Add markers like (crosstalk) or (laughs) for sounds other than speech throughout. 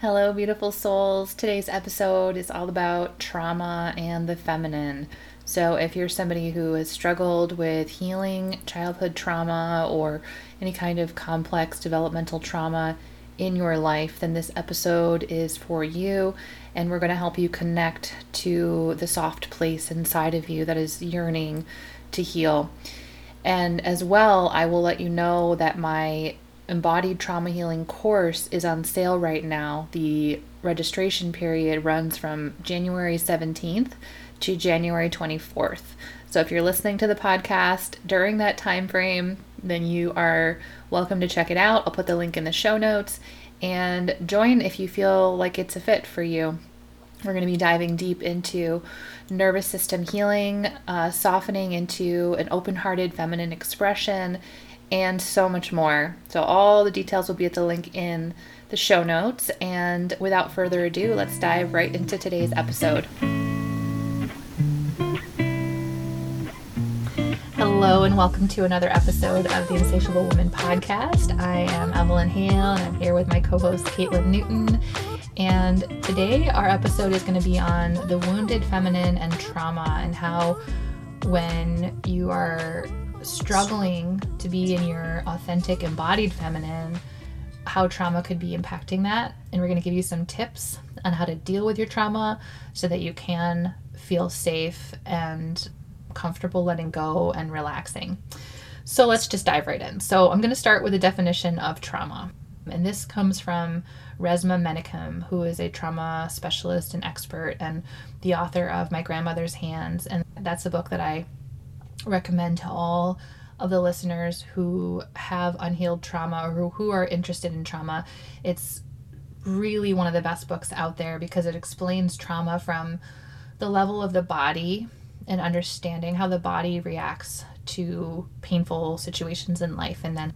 Hello, beautiful souls. Today's episode is all about trauma and the feminine. So, if you're somebody who has struggled with healing childhood trauma or any kind of complex developmental trauma in your life, then this episode is for you. And we're going to help you connect to the soft place inside of you that is yearning to heal. And as well, I will let you know that my embodied trauma healing course is on sale right now. The registration period runs from January 17th to January 24th. So if you're listening to the podcast during that time frame, then you are welcome to check it out. I'll put the link in the show notes and join if you feel like it's a fit for you. We're going to be diving deep into nervous system healing, uh, softening into an open hearted feminine expression, and so much more. So, all the details will be at the link in the show notes. And without further ado, let's dive right into today's episode. Hello, and welcome to another episode of the Insatiable Woman podcast. I am Evelyn Hale, and I'm here with my co host, Kaitlynn Newton. And today, our episode is going to be on the wounded feminine and trauma, and how when you are struggling to be in your authentic embodied feminine, how trauma could be impacting that. And we're going to give you some tips on how to deal with your trauma so that you can feel safe and comfortable letting go and relaxing. So let's just dive right in. So I'm going to start with a definition of trauma. And this comes from Resmaa Menakem, who is a trauma specialist and expert and the author of My Grandmother's Hands. And that's a book that I recommend to all of the listeners who have unhealed trauma or who, who are interested in trauma. It's really one of the best books out there because it explains trauma from the level of the body and understanding how the body reacts to painful situations in life and then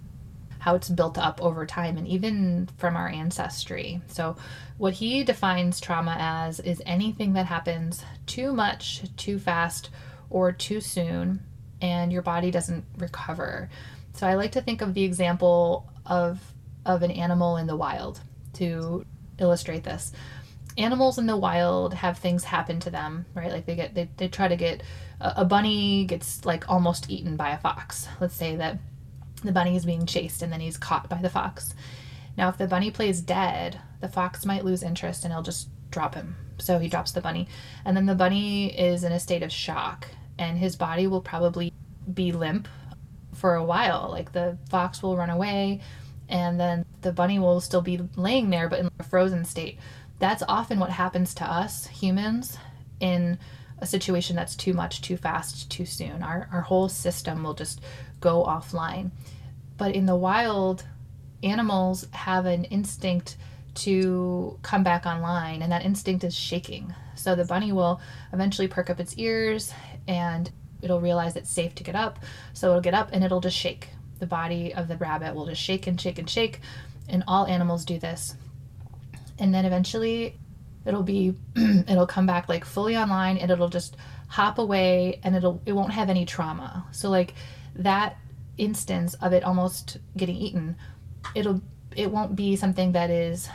how it's built up over time and even from our ancestry. So, what he defines trauma as is anything that happens too much, too fast, or too soon and your body doesn't recover. So I like to think of the example of of an animal in the wild to illustrate this. Animals in the wild have things happen to them, right? Like they get they, they try to get a, a bunny gets like almost eaten by a fox. Let's say that the bunny is being chased and then he's caught by the fox. Now if the bunny plays dead, the fox might lose interest and he'll just drop him. So he drops the bunny. And then the bunny is in a state of shock and his body will probably be limp for a while. Like the fox will run away and then the bunny will still be laying there but in a frozen state. That's often what happens to us humans in a situation that's too much, too fast, too soon. Our, our whole system will just go offline. But in the wild, animals have an instinct to come back online, and that instinct is shaking. So the bunny will eventually perk up its ears and it'll realize it's safe to get up. So it'll get up and it'll just shake. The body of the rabbit will just shake and shake and shake. And all animals do this. And then eventually it'll be (clears throat) it'll come back like fully online and it'll just hop away and it'll it won't have any trauma. So like that instance of it almost getting eaten, it'll it won't be something that is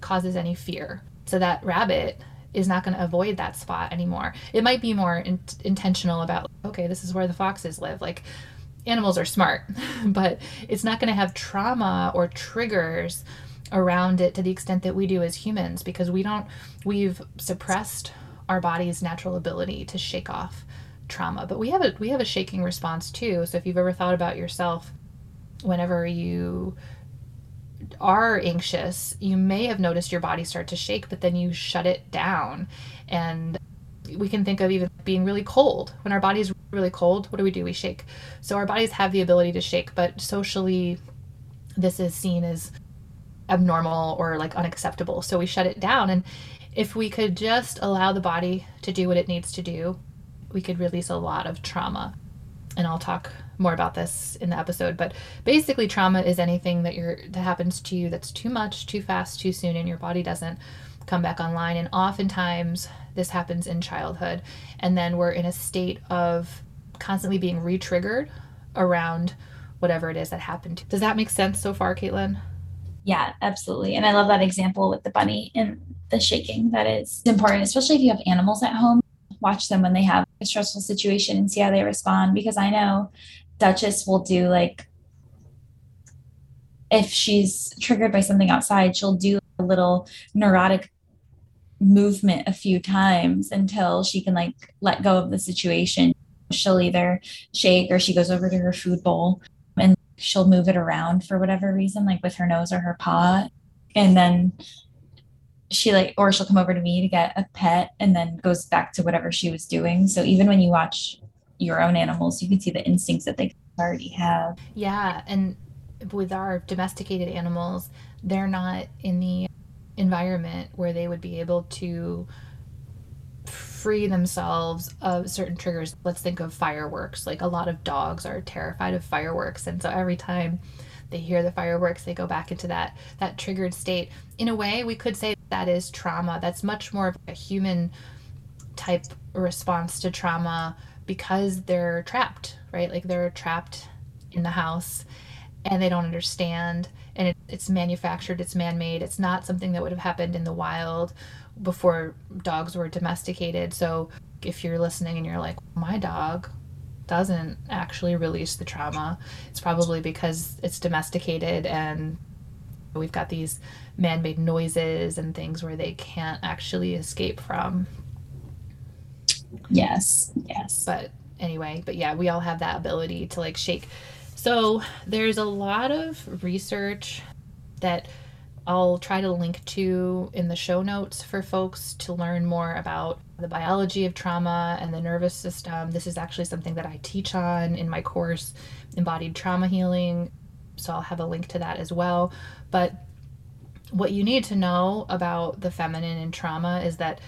causes any fear. So that rabbit is not going to avoid that spot anymore. It might be more in- intentional about, okay, this is where the foxes live. Like animals are smart, (laughs) but it's not going to have trauma or triggers around it to the extent that we do as humans because we don't, we've suppressed our body's natural ability to shake off trauma. But we have a we have a shaking response too. So if you've ever thought about yourself whenever you are anxious, you may have noticed your body start to shake, but then you shut it down. And we can think of even being really cold. When our body's really cold, what do we do? We shake. So our bodies have the ability to shake, but socially, this is seen as abnormal or like unacceptable. So we shut it down. And if we could just allow the body to do what it needs to do, we could release a lot of trauma. And I'll talk more about this in the episode, but basically trauma is anything that you're that happens to you that's too much, too fast, too soon and your body doesn't come back online and oftentimes this happens in childhood and then we're in a state of constantly being re-triggered around whatever it is that happened. Does that make sense so far, Kaitlynn? Yeah, absolutely. And I love that example with the bunny and the shaking. That is important, especially if you have animals at home. Watch them when they have a stressful situation and see how they respond. Because I know Duchess will do like, if she's triggered by something outside, she'll do a little neurotic movement a few times until she can like let go of the situation. She'll either shake or she goes over to her food bowl and she'll move it around for whatever reason, like with her nose or her paw. And then she like, or she'll come over to me to get a pet and then goes back to whatever she was doing. So even when you watch your own animals, you can see the instincts that they already have. Yeah. And with our domesticated animals, they're not in the environment where they would be able to free themselves of certain triggers. Let's think of fireworks. Like a lot of dogs are terrified of fireworks, and so every time they hear the fireworks, they go back into that that triggered state. In a way, we could say that is trauma. That's much more of a human type response to trauma because they're trapped, right? Like they're trapped in the house and they don't understand. And it, it's manufactured it's man-made. It's not something that would have happened in the wild before dogs were domesticated. So if you're listening and you're like my dog doesn't actually release the trauma it's probably because it's domesticated and we've got these man-made noises and things where they can't actually escape from yes yes but anyway but yeah we all have that ability to like shake so there's a lot of research that I'll try to link to in the show notes for folks to learn more about the biology of trauma and the nervous system. This is actually something that I teach on in my course, Embodied Trauma Healing. So I'll have a link to that as well. But what you need to know about the feminine and trauma is that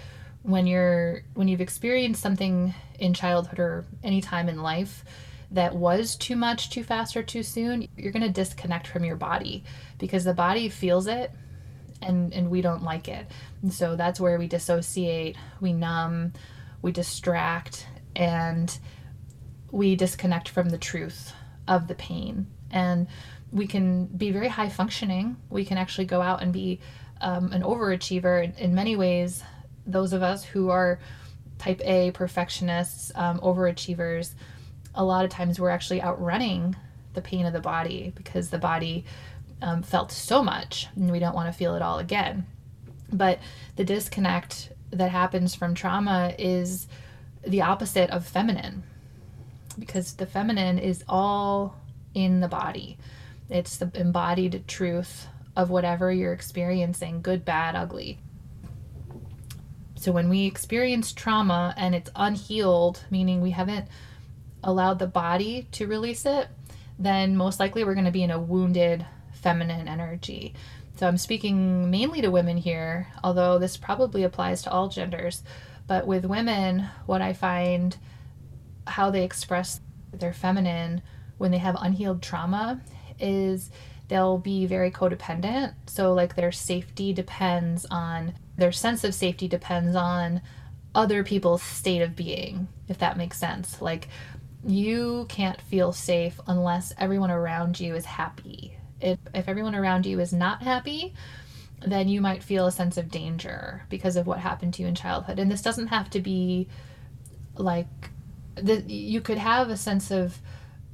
when you're when you've experienced something in childhood or any time in life that was too much, too fast, or too soon, you're going to disconnect from your body because the body feels it and, and we don't like it. And so that's where we dissociate, we numb, we distract, and we disconnect from the truth of the pain. And we can be very high functioning. We can actually go out and be um, an overachiever. In many ways, those of us who are type A perfectionists, um, overachievers, a lot of times we're actually outrunning the pain of the body because the body um, felt so much and we don't want to feel it all again. But the disconnect that happens from trauma is the opposite of feminine because the feminine is all in the body. It's the embodied truth of whatever you're experiencing, good, bad, ugly. So when we experience trauma and it's unhealed, meaning we haven't allowed the body to release it, then most likely we're going to be in a wounded feminine energy. So I'm speaking mainly to women here, although this probably applies to all genders. But with women, what I find how they express their feminine when they have unhealed trauma is they'll be very codependent. So, like, their safety depends on, their sense of safety depends on other people's state of being, if that makes sense. Like, you can't feel safe unless everyone around you is happy. If, if everyone around you is not happy, then you might feel a sense of danger because of what happened to you in childhood. And this doesn't have to be like the, you could have a sense of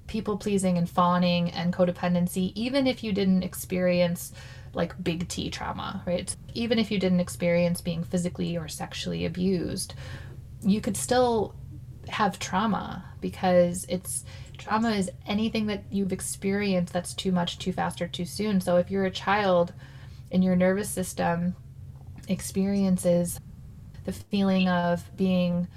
people pleasing and fawning and codependency even if you didn't experience like big T trauma, right? Even if you didn't experience being physically or sexually abused, you could still have trauma because it's trauma is anything that you've experienced that's too much, too fast, or too soon. So if you're a child and your nervous system experiences the feeling of being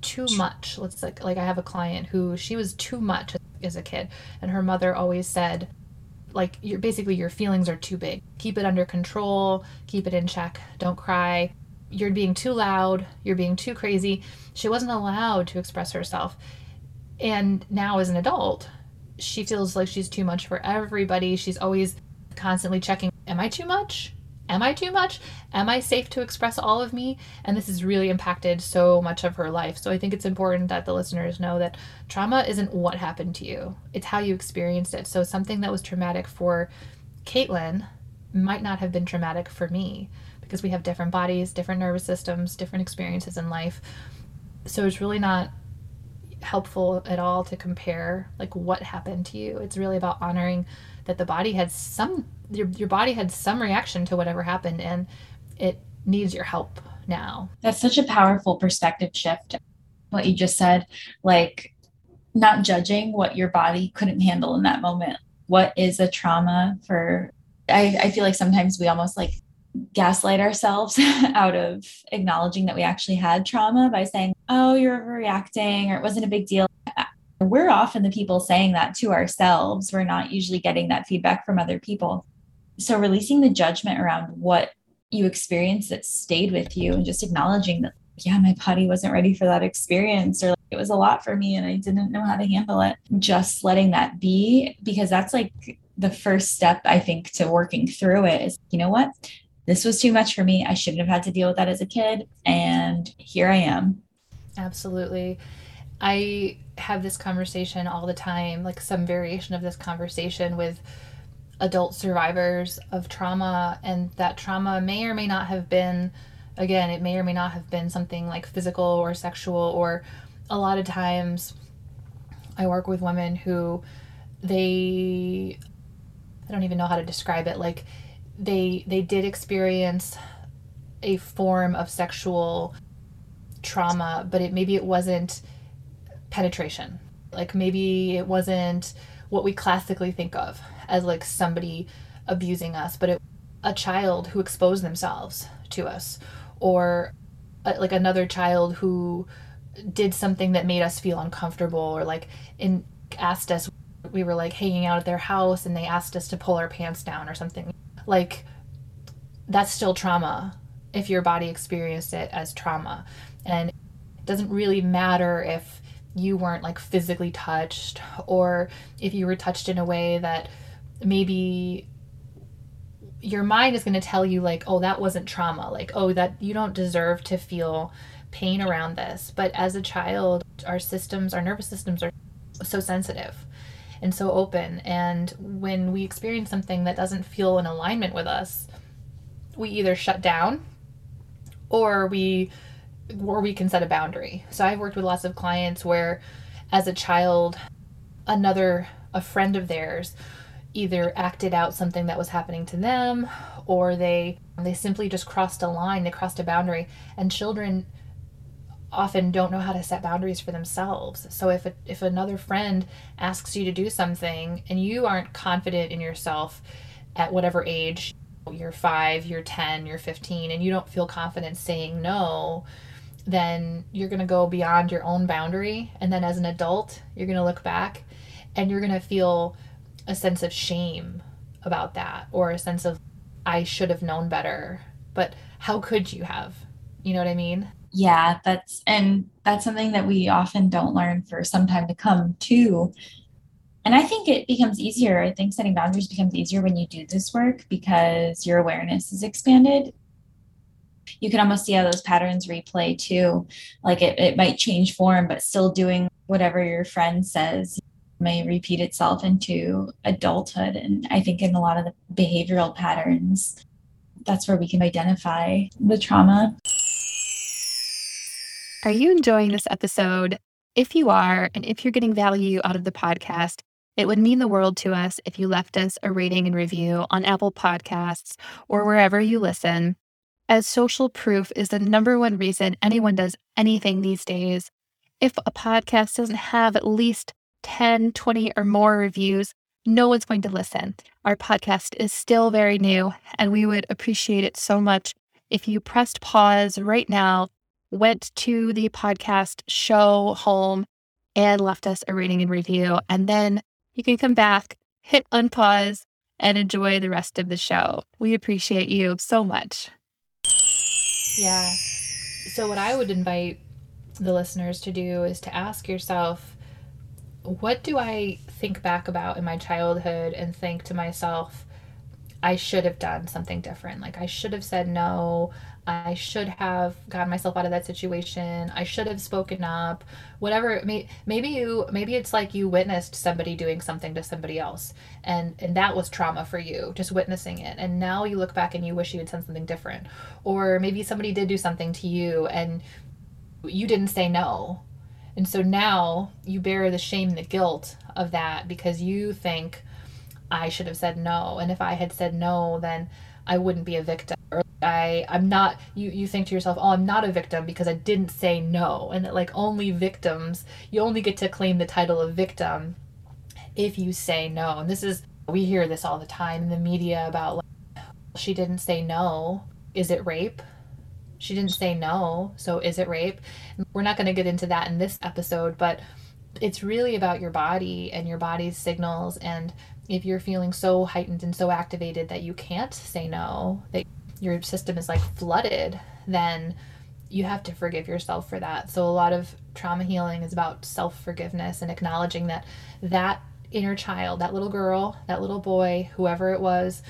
too much, let's like like I have a client who she was too much as a kid, and her mother always said, like you're basically your feelings are too big. Keep it under control, keep it in check, don't cry you're being too loud, you're being too crazy. She wasn't allowed to express herself. And now, as an adult, she feels like she's too much for everybody. She's always constantly checking Am I too much? Am I too much? Am I safe to express all of me? And this has really impacted so much of her life. So I think it's important that the listeners know that trauma isn't what happened to you, it's how you experienced it. So something that was traumatic for Kaitlynn might not have been traumatic for me because we have different bodies, different nervous systems, different experiences in life. So it's really not helpful at all to compare like what happened to you. It's really about honoring that the body had some your your body had some reaction to whatever happened and it needs your help now. That's such a powerful perspective shift. What you just said, like not judging what your body couldn't handle in that moment. What is a trauma for I, I feel like sometimes we almost like gaslight ourselves (laughs) out of acknowledging that we actually had trauma by saying, oh, you're overreacting or it wasn't a big deal. We're often the people saying that to ourselves. We're not usually getting that feedback from other people. So, releasing the judgment around what you experienced that stayed with you and just acknowledging that, yeah, my body wasn't ready for that experience or it was a lot for me and I didn't know how to handle it. Just letting that be, because that's like the first step, I think, to working through it is, you know what? this was too much for me. I shouldn't have had to deal with that as a kid. And here I am. Absolutely. I have this conversation all the time, like some variation of this conversation with adult survivors of trauma. And that trauma may or may not have been, again, it may or may not have been something like physical or sexual, or a lot of times I work with women who they, I don't even know how to describe it. Like, they they did experience a form of sexual trauma, but it maybe it wasn't penetration. Like maybe it wasn't what we classically think of as like somebody abusing us, but it a child who exposed themselves to us or a, like another child who did something that made us feel uncomfortable or like in asked us we were like hanging out at their house and they asked us to pull our pants down or something. Like that's still trauma if your body experienced it as trauma. And it doesn't really matter if you weren't like physically touched or if you were touched in a way that maybe your mind is going to tell you like oh that wasn't trauma like oh that you don't deserve to feel pain around this but as a child our systems our nervous systems are so sensitive and so open. And when we experience something that doesn't feel in alignment with us, we either shut down or we or we can set a boundary. So I've worked with lots of clients where as a child another a friend of theirs either acted out something that was happening to them or they they simply just crossed a line, they crossed a boundary and children often don't know how to set boundaries for themselves. So if a, if another friend asks you to do something and you aren't confident in yourself at whatever age, you're 5, you're 10, you're 15 and you don't feel confident saying no, then you're going to go beyond your own boundary and then as an adult, you're going to look back and you're going to feel a sense of shame about that or a sense of I should have known better. But how could you have? You know what I mean? yeah that's and that's something that we often don't learn for some time to come too and i think it becomes easier i think setting boundaries becomes easier when you do this work because your awareness is expanded you can almost see how those patterns replay too like it, it might change form but still doing whatever your friend says may repeat itself into adulthood and i think in a lot of the behavioral patterns that's where we can identify the trauma are you enjoying this episode? If you are, and if you're getting value out of the podcast, it would mean the world to us if you left us a rating and review on Apple Podcasts or wherever you listen, as social proof is the number one reason anyone does anything these days. If a podcast doesn't have at least 10, 20, or more reviews, no one's going to listen. Our podcast is still very new, and we would appreciate it so much if you pressed pause right now went to the podcast show home and left us a rating and review. And then you can come back, hit unpause, and enjoy the rest of the show. We appreciate you so much. Yeah. So, what I would invite the listeners to do is to ask yourself, what do I think back about in my childhood and think to myself, I should have done something different. Like I should have said no. I should have gotten myself out of that situation. I should have spoken up. Whatever. Maybe you. Maybe it's like you witnessed somebody doing something to somebody else, and and that was trauma for you, just witnessing it. And now you look back and you wish you had done something different. Or maybe somebody did do something to you, and you didn't say no. And so now you bear the shame the guilt of that because you think I should have said no. And if I had said no, then I wouldn't be a victim. Or I I'm not you you think to yourself, "Oh, I'm not a victim because I didn't say no." And that like only victims, you only get to claim the title of victim if you say no. And this is we hear this all the time in the media about like she didn't say no. Is it rape? She didn't say no, so is it rape? We're not going to get into that in this episode, but it's really about your body and your body's signals and if you're feeling so heightened and so activated that you can't say no, that your system is like flooded, then you have to forgive yourself for that. So a lot of trauma healing is about self-forgiveness and acknowledging that that inner child, that little girl, that little boy, whoever it was,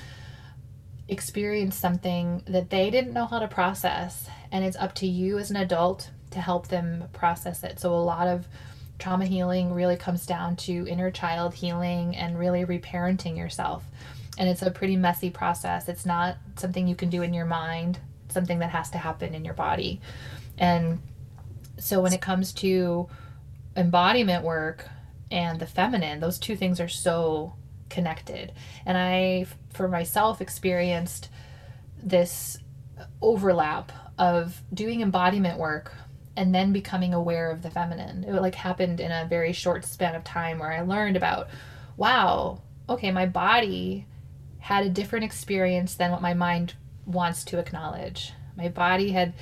experienced something that they didn't know how to process and it's up to you as an adult to help them process it. So a lot of trauma healing really comes down to inner child healing and really reparenting yourself. And it's a pretty messy process. It's not something you can do in your mind, something that has to happen in your body. And so when it comes to embodiment work and the feminine, those two things are so connected. And I, for myself, experienced this overlap of doing embodiment work and then becoming aware of the feminine. It like happened in a very short span of time where I learned about, wow, okay, my body had a different experience than what my mind wants to acknowledge. My body had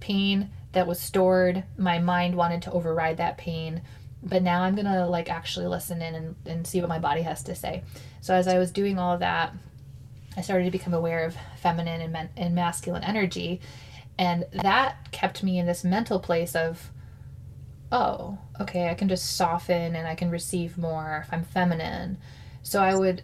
pain that was stored. My mind wanted to override that pain. But now I'm gonna like actually listen in and, and see what my body has to say. So as I was doing all of that, I started to become aware of feminine and, men- and masculine energy and that kept me in this mental place of, oh, okay, I can just soften and I can receive more if I'm feminine. So I would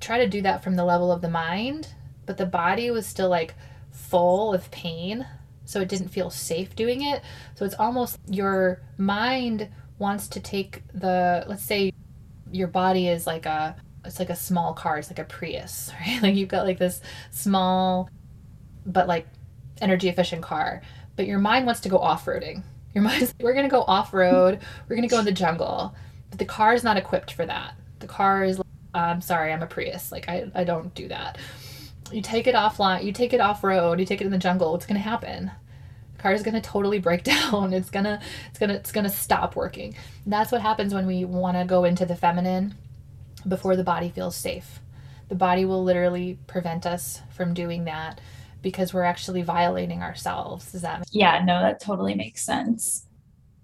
try to do that from the level of the mind, but the body was still like full of pain. So it didn't feel safe doing it. So it's almost your mind wants to take the, let's say your body is like a, it's like a small car, it's like a Prius, (laughs) right? Like you've got like this small, but like energy efficient car, but your mind wants to go off roading. Your (laughs) mind's we're gonna go off road, we're gonna go in the jungle, but the car is not equipped for that. The car is, I'm sorry, I'm a Prius. Like I, I don't do that. You take it offline, you take it off road, you take it in the jungle. What's gonna happen? Car is gonna totally break (laughs) down. It's gonna, it's gonna, it's gonna stop working. That's what happens when we want to go into the feminine before the body feels safe. The body will literally prevent us from doing that because we're actually violating ourselves. Does that? Yeah, no, that totally makes sense.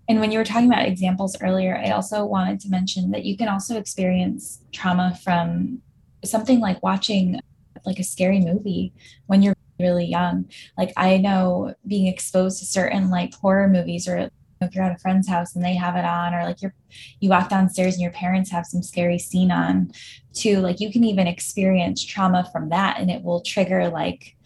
And when you were talking about examples earlier, I also wanted to mention that you can also experience trauma from something like watching like a scary movie when you're really young. Like I know being exposed to certain like horror movies or if you're at a friend's house and they have it on or like you're you walk downstairs and your parents have some scary scene on too like you can even experience trauma from that and it will trigger like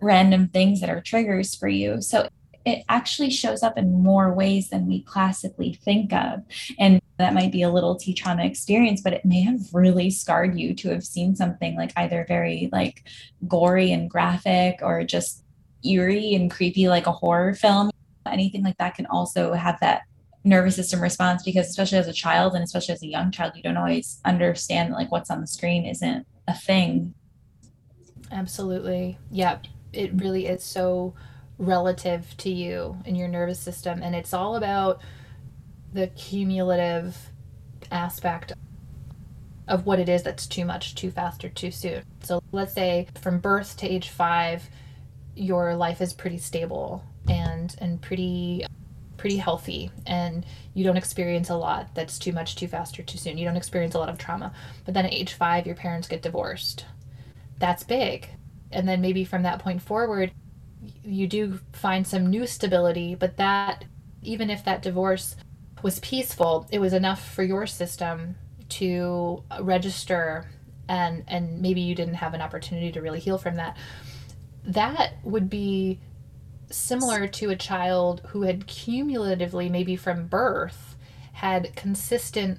random things that are triggers for you. So it actually shows up in more ways than we classically think of. And that might be a little T trauma experience, but it may have really scarred you to have seen something like either very like gory and graphic or just eerie and creepy, like a horror film. Anything like that can also have that nervous system response because especially as a child and especially as a young child, you don't always understand like what's on the screen isn't a thing. Absolutely. Yep it really is so relative to you and your nervous system and it's all about the cumulative aspect of what it is that's too much too fast or too soon. So let's say from birth to age 5 your life is pretty stable and and pretty pretty healthy and you don't experience a lot that's too much too fast or too soon. You don't experience a lot of trauma. But then at age 5 your parents get divorced. That's big. And then maybe from that point forward you do find some new stability but that even if that divorce was peaceful it was enough for your system to register and and maybe you didn't have an opportunity to really heal from that. That would be similar to a child who had cumulatively maybe from birth had consistent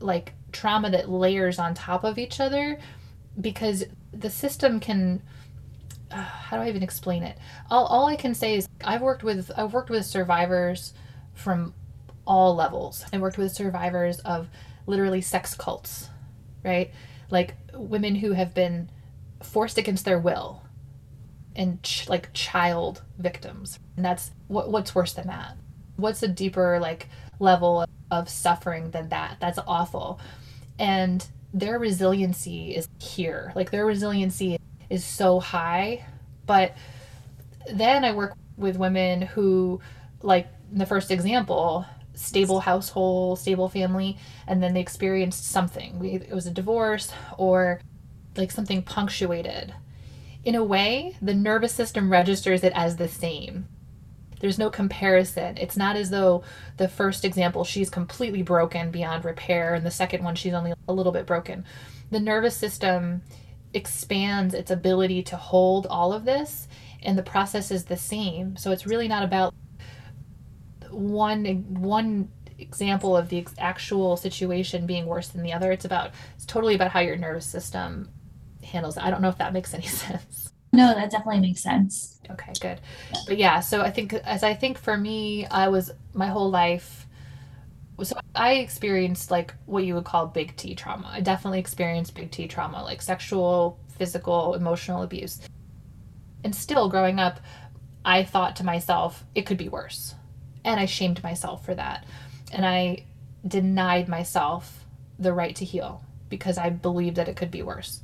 like trauma that layers on top of each other because the system can how do I even explain it? All, all I can say is I've worked with I've worked with survivors from all levels. I worked with survivors of literally sex cults, right? Like women who have been forced against their will and ch- like child victims. And that's what what's worse than that? What's a deeper like level of suffering than that? That's awful. And their resiliency is here. Like their resiliency is so high. But then I work with women who, like the first example, stable household, stable family, and then they experienced something. It was a divorce or like something punctuated. In a way, the nervous system registers it as the same. There's no comparison. It's not as though the first example she's completely broken beyond repair and the second one she's only a little bit broken. The nervous system expands its ability to hold all of this and the process is the same. So it's really not about one one example of the actual situation being worse than the other. It's about it's totally about how your nervous system handles it. I don't know if that makes any (laughs) sense. No, that definitely makes sense. Okay, good. But yeah, so I think as I think for me, I was my whole life so I experienced like what you would call big T trauma. I definitely experienced big T trauma, like sexual, physical, emotional abuse. And still growing up, I thought to myself, it could be worse. And I shamed myself for that. And I denied myself the right to heal because I believed that it could be worse.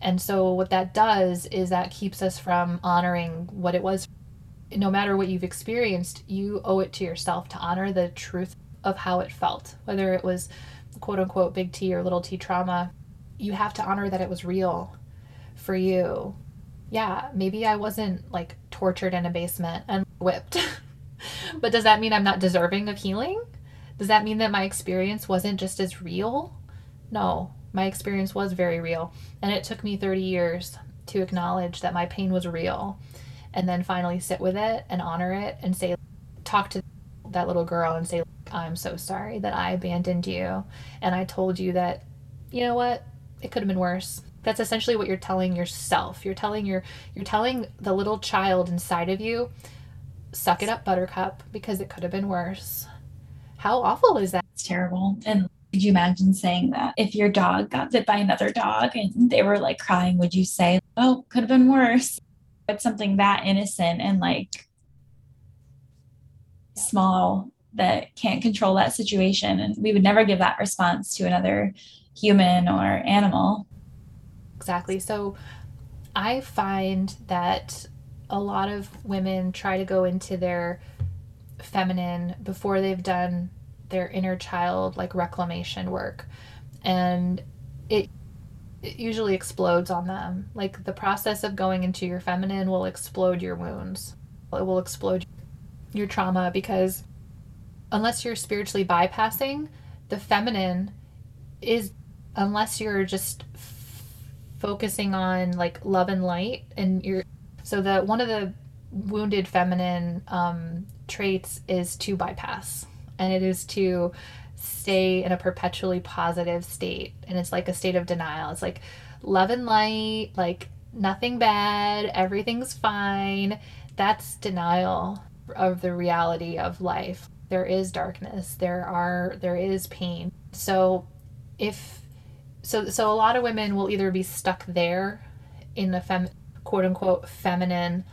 And so, what that does is that keeps us from honoring what it was. No matter what you've experienced, you owe it to yourself to honor the truth of how it felt, whether it was quote unquote big T or little t trauma. You have to honor that it was real for you. Yeah, maybe I wasn't like tortured in a basement and (laughs) whipped. but does that mean I'm not deserving of healing? Does that mean that my experience wasn't just as real? No, my experience was very real. And it took me 30 years to acknowledge that my pain was real and then finally sit with it and honor it and say, talk to that little girl and say, I'm so sorry that I abandoned you. And I told you that, you know what? It could have been worse. That's essentially what you're telling yourself. You're telling your you're telling the little child inside of you, suck it up, buttercup, because it could have been worse. How awful is that? It's terrible. And could you imagine saying that if your dog got bit by another dog and they were like crying, would you say, Oh, could have been worse? But something that innocent and like small that can't control that situation. And we would never give that response to another human or animal. Exactly. So I find that a lot of women try to go into their feminine before they've done their inner child like reclamation work and it, it usually explodes on them like the process of going into your feminine will explode your wounds it will explode your trauma because unless you're spiritually bypassing the feminine is unless you're just f- focusing on like love and light and you're so that one of the wounded feminine um, traits is to bypass and it is to stay in a perpetually positive state and it's like a state of denial. It's like love and light like nothing bad everything's fine. That's denial of the reality of life. There is darkness. There are there is pain. So if so so a lot of women will either be stuck there in the fem quote unquote feminine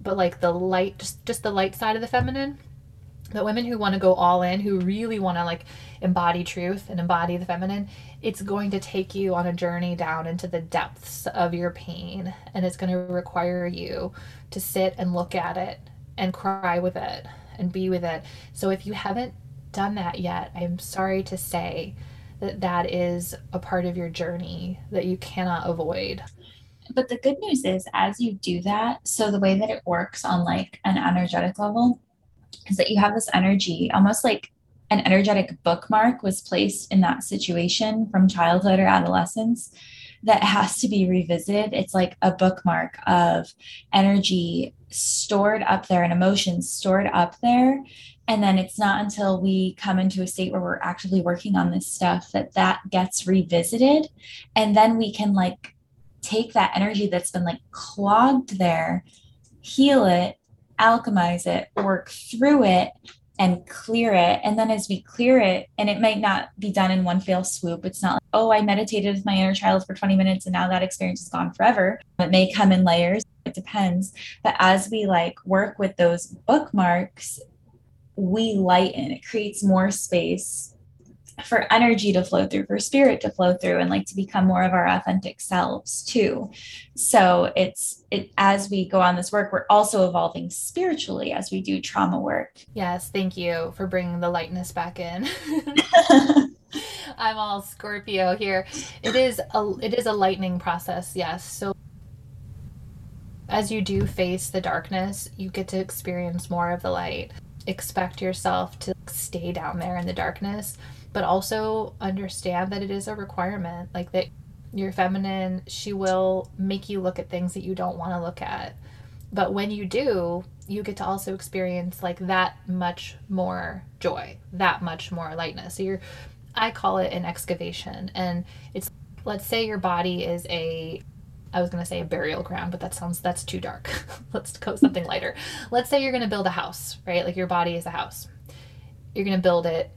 but like the light just just the light side of the feminine. But women who want to go all in, who really want to like embody truth and embody the feminine, it's going to take you on a journey down into the depths of your pain. And it's going to require you to sit and look at it and cry with it and be with it. So if you haven't done that yet, I'm sorry to say that that is a part of your journey that you cannot avoid. But the good news is, as you do that, so the way that it works on like an energetic level, is that you have this energy, almost like an energetic bookmark was placed in that situation from childhood or adolescence that has to be revisited. It's like a bookmark of energy stored up there and emotions stored up there. And then it's not until we come into a state where we're actively working on this stuff that that gets revisited. And then we can like take that energy that's been like clogged there, heal it, alchemize it, work through it, and clear it. And then as we clear it, and it might not be done in one fell swoop, it's not like, oh, I meditated with my inner child for 20 minutes and now that experience is gone forever. It may come in layers, it depends. But as we like work with those bookmarks, we lighten, it creates more space for energy to flow through, for spirit to flow through, and like to become more of our authentic selves too. So it's it as we go on this work, we're also evolving spiritually as we do trauma work. Yes, thank you for bringing the lightness back in. (laughs) I'm all Scorpio here. It is a it is a lightning process, yes. So as you do face the darkness, you get to experience more of the light. Expect yourself to stay down there in the darkness but also understand that it is a requirement. Like that your feminine, she will make you look at things that you don't want to look at. But when you do, you get to also experience like that much more joy, that much more lightness. So you're I call it an excavation and it's let's say your body is a I was to say a burial ground, but that sounds that's too dark. (laughs) Let's go something lighter. Let's say you're to build a house, right? Like your body is a house. You're to build it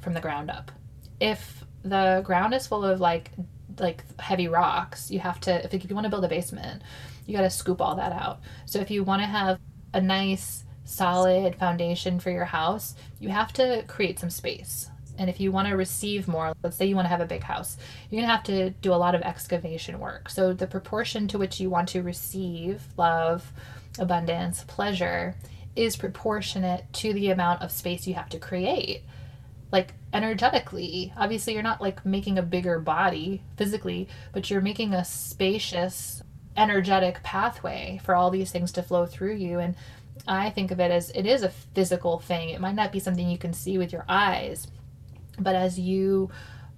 from the ground up. If the ground is full of like like heavy rocks, you have to if you want to build a basement, you got to scoop all that out. So if you want to have a nice solid foundation for your house, you have to create some space. And if you want to receive more, let's say you want to have a big house, you're going to have to do a lot of excavation work. So the proportion to which you want to receive love, abundance, pleasure is proportionate to the amount of space you have to create like energetically. Obviously, you're not like making a bigger body physically, but you're making a spacious, energetic pathway for all these things to flow through you. And I think of it as it is a physical thing. It might not be something you can see with your eyes, but as you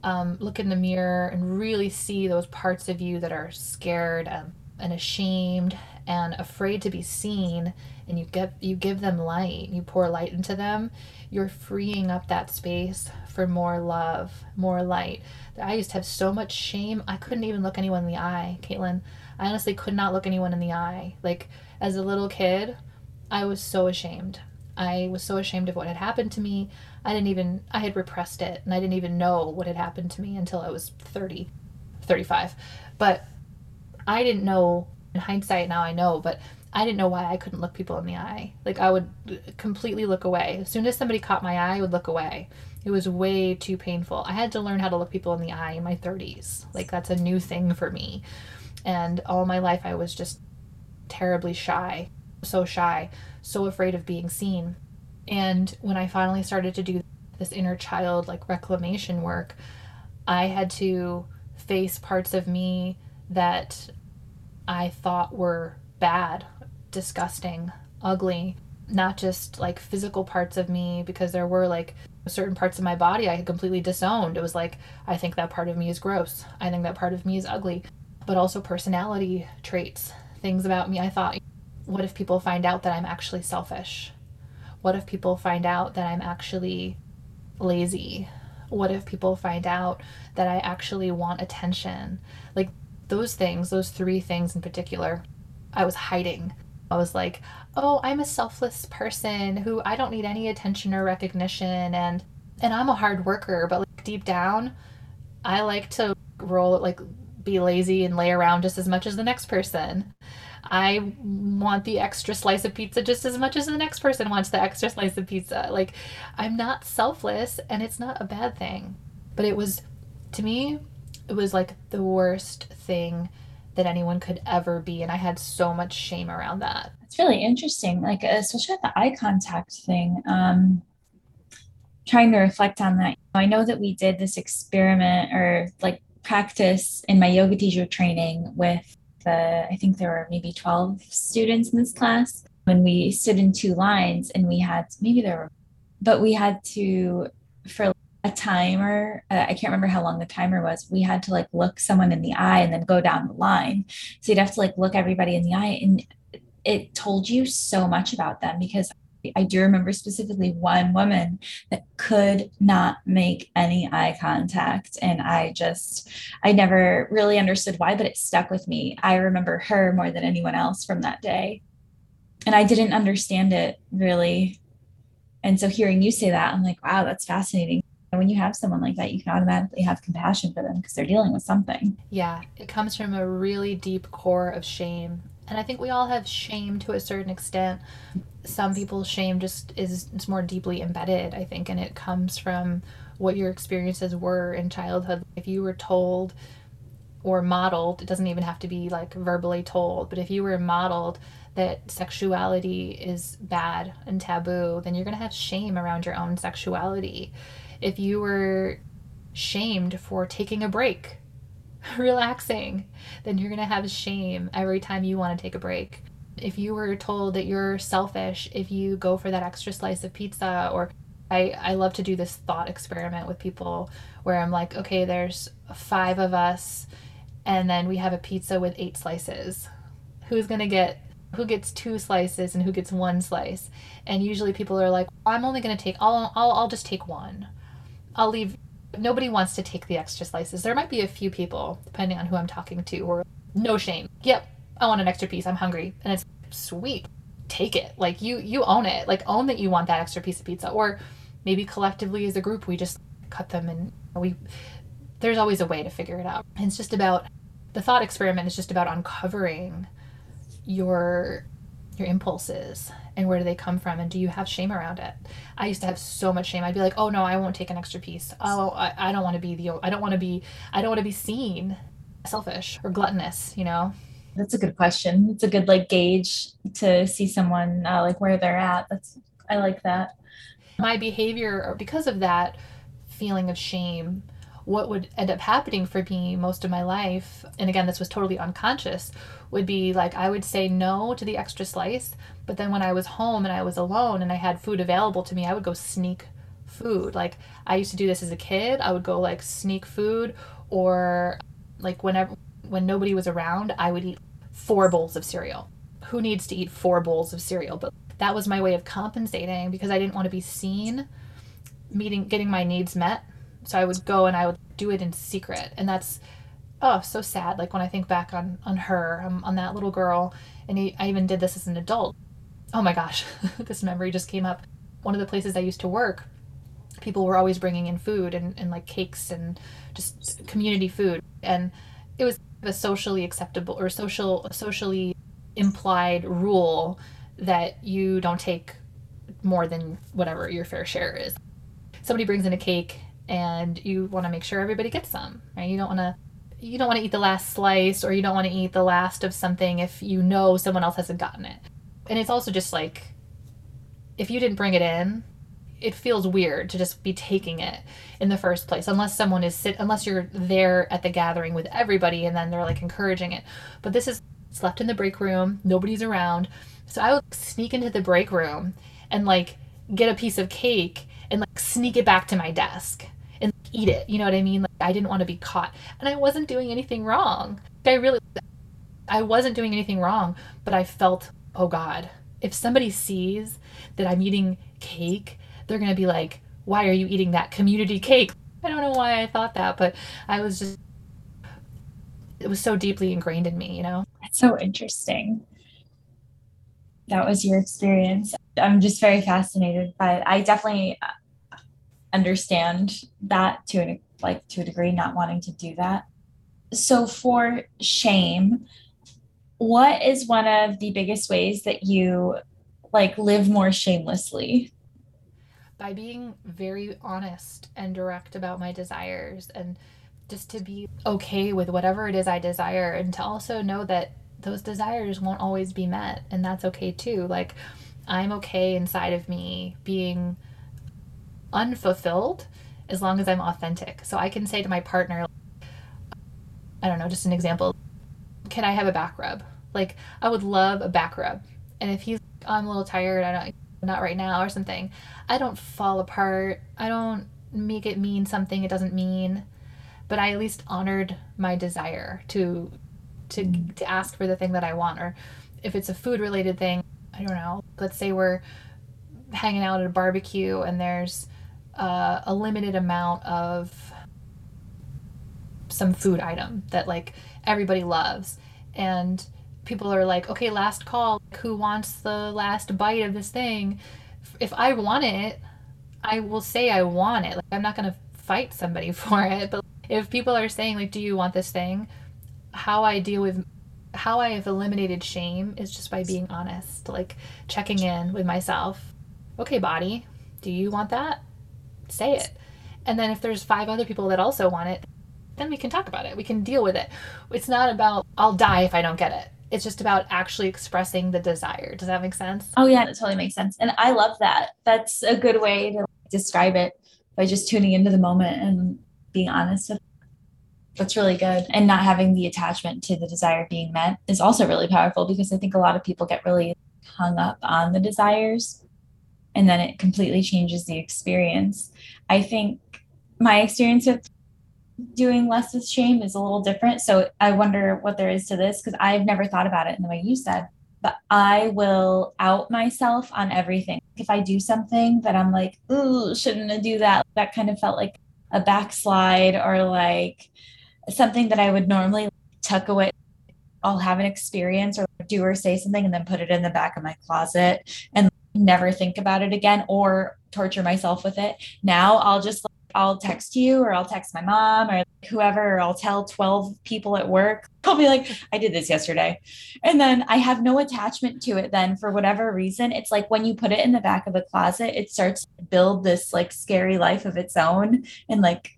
um, look in the mirror and really see those parts of you that are scared and, and ashamed and afraid to be seen, and you get you give them light, you pour light into them, you're freeing up that space for more love, more light. I used to have so much shame. I couldn't even look anyone in the eye, Kaitlynn. I honestly could not look anyone in the eye. Like as a little kid, I was so ashamed. I was so ashamed of what had happened to me. I didn't even I had repressed it and I didn't even know what had happened to me until I was 30, 35. But I didn't know in hindsight now I know, but I didn't know why I couldn't look people in the eye. Like I would completely look away. As soon as somebody caught my eye, I would look away. It was way too painful. I had to learn how to look people in the eye in my 30s. Like that's a new thing for me. And all my life I was just terribly shy. So shy, so afraid of being seen. And when I finally started to do this inner child like reclamation work, I had to face parts of me that I thought were bad disgusting, ugly, not just like physical parts of me, because there were like certain parts of my body I had completely disowned. It was like, I think that part of me is gross. I think that part of me is ugly. But also personality traits, things about me. I thought, what if people find out that I'm actually selfish? What if people find out that I'm actually lazy? What if people find out that I actually want attention? Like those things, those three things in particular, I was hiding I was like, "Oh, I'm a selfless person who I don't need any attention or recognition and and I'm a hard worker, but like deep down, I like to roll like be lazy and lay around just as much as the next person. I want the extra slice of pizza just as much as the next person wants the extra slice of pizza. Like I'm not selfless and it's not a bad thing. But it was to me it was like the worst thing that anyone could ever be. And I had so much shame around that. It's really interesting, like, especially at the eye contact thing. Um, trying to reflect on that. I know that we did this experiment or like practice in my yoga teacher training with I think there were maybe 12 students in this class when we stood in two lines and we had, maybe there were, but we had to, for a timer. Uh, I can't remember how long the timer was. We had to like look someone in the eye and then go down the line. So you'd have to like look everybody in the eye. And it told you so much about them because I do remember specifically one woman that could not make any eye contact. And I just, I never really understood why, but it stuck with me. I remember her more than anyone else from that day. And I didn't understand it really. And so hearing you say that, I'm like, wow, that's fascinating. And when you have someone like that, you can automatically have compassion for them because they're dealing with something. Yeah, it comes from a really deep core of shame and I think we all have shame to a certain extent. Some people's shame just is it's more deeply embedded, I think, and it comes from what your experiences were in childhood. If you were told or modeled, it doesn't even have to be like verbally told, but if you were modeled that sexuality is bad and taboo, then you're going to have shame around your own sexuality. If you were shamed for taking a break (laughs) relaxing, then you're going to have shame every time you want to take a break. If you were told that you're selfish if you go for that extra slice of pizza, or I, I love to do this thought experiment with people where I'm like, okay, there's five of us, and then we have a pizza with eight slices. Who's to get who gets two slices and who gets one slice and usually people are like i'm only to take I'll, I'll i'll just take one i'll leave nobody wants to take the extra slices. There might be a few people, depending on who I'm talking to, or no shame. Yep, I want an extra piece. I'm hungry, and it's sweet. Take it. Like you, you own it. Like own that you want that extra piece of pizza. Or maybe collectively as a group, we just cut them and we. There's always a way to figure it out. And it's just about the thought experiment is just about uncovering your your impulses and where do they come from and do you have shame around it i used to have so much shame i'd be like oh no i won't take an extra piece oh i, I don't want to be the i don't want to be i don't want to be seen selfish or gluttonous you know that's a good question it's a good like gauge to see someone uh, like where they're at that's i like that my behavior because of that feeling of shame what would end up happening for me most of my life, and again, this was totally unconscious, would be like I would say no to the extra slice, but then when I was home and I was alone and I had food available to me, I would go sneak food. Like I used to do this as a kid. I would go like sneak food or like whenever when nobody was around, I would eat four bowls of cereal. Who needs to eat four bowls of cereal? But that was my way of compensating because I didn't want to be seen meeting getting my needs met so I would go and I would do it in secret, and that's oh so sad. Like when I think back on on her, um, on that little girl, and he, I even did this as an adult. Oh my gosh, (laughs) this memory just came up. One of the places I used to work, people were always bringing in food and, and like cakes and just community food, and it was a socially acceptable or social socially implied rule that you don't take more than whatever your fair share is. Somebody brings in a cake and you want to make sure everybody gets some, right? You don't want to you don't want to eat the last slice or you don't want to eat the last of something if you know someone else hasn't gotten it. And it's also just like if you didn't bring it in, it feels weird to just be taking it in the first place unless someone is sit unless you're there at the gathering with everybody and then they're like encouraging it. But this is it's left in the break room, nobody's around. So I would sneak into the break room and like get a piece of cake and like sneak it back to my desk and eat it. You know what I mean? Like I didn't want to be caught. And I wasn't doing anything wrong. I really I wasn't doing anything wrong, but I felt, "Oh god, if somebody sees that I'm eating cake, they're going to be like, "Why are you eating that community cake?" I don't know why I thought that, but I was just it was so deeply ingrained in me, you know. That's so interesting. That was your experience. I'm just very fascinated by it. I definitely uh, understand that to an like to a degree not wanting to do that so for shame what is one of the biggest ways that you like live more shamelessly by being very honest and direct about my desires and just to be okay with whatever it is I desire and to also know that those desires won't always be met and that's okay too like I'm okay inside of me being unfulfilled as long as I'm authentic. So I can say to my partner, I don't know, just an example, can I have a back rub? Like, I would love a back rub. And if he's, I'm a little tired, I don't, not right now or something, I don't fall apart. I don't make it mean something it doesn't mean, but I at least honored my desire to to to ask for the thing that I want or if it's a food related thing, I don't know. Let's say we're hanging out at a barbecue and there's uh, a limited amount of some food item that like everybody loves and people are like okay last call who wants the last bite of this thing? If i want it i will say i want it. Like i'm not going to fight somebody (laughs) for it but if people are saying like do you want this thing? How i deal with how i have eliminated shame is just by being honest like checking in with myself. Okay body do you want that? Say it. And then if there's five other people that also want it then we can talk about it. We can deal with it. It's not about i'll die if i don't get it it's just about actually expressing the desire. Does that make sense? Oh yeah that totally makes sense. And i love that. That's a good way to describe it by just tuning into the moment and being honest that's really good. And not having the attachment to the desire being met is also really powerful because I think a lot of people get really hung up on the desires and then it completely changes the experience. I think my experience with doing less with shame is a little different. So I wonder what there is to this because I've never thought about it in the way you said. But I will out myself on everything. If I do something that I'm like, ooh, shouldn't I do that? That kind of felt like a backslide or like something that I would normally tuck away. I'll have an experience or do or say something and then put it in the back of my closet and never think about it again or torture myself with it. Now I'll just I'll text you or I'll text my mom or whoever, or I'll tell 12 people at work. (laughs) I'll be like, I did this yesterday. And then I have no attachment to it then for whatever reason. It's like when you put it in the back of a closet, it starts to build this like scary life of its own and like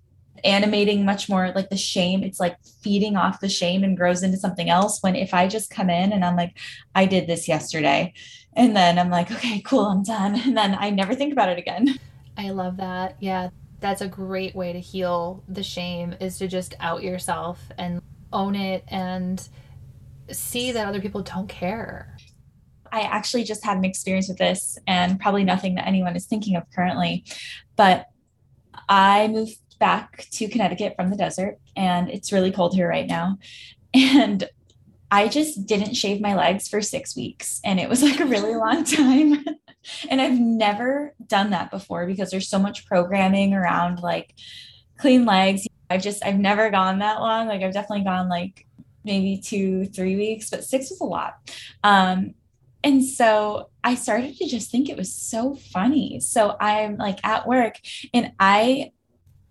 animating much more like the shame it's like feeding off the shame and grows into something else when if i just come in and i'm like i did this yesterday and then i'm like okay cool i'm done (laughs) and then i never think about it again i love that yeah that's a great way to heal the shame is to just out yourself and own it and see that other people don't care I actually just had an experience with this and probably nothing that anyone is thinking of currently. But I moved back to Connecticut from the desert, and it's really cold here right now. And I just didn't shave my legs for six weeks, and it was like a really long (laughs) time. And I've never done that before because there's so much programming around like clean legs. I've just, I've never gone that long. Like, I've definitely gone like maybe two, three weeks, but six was a lot. Um, and so I started to just think it was so funny. So I'm like at work and I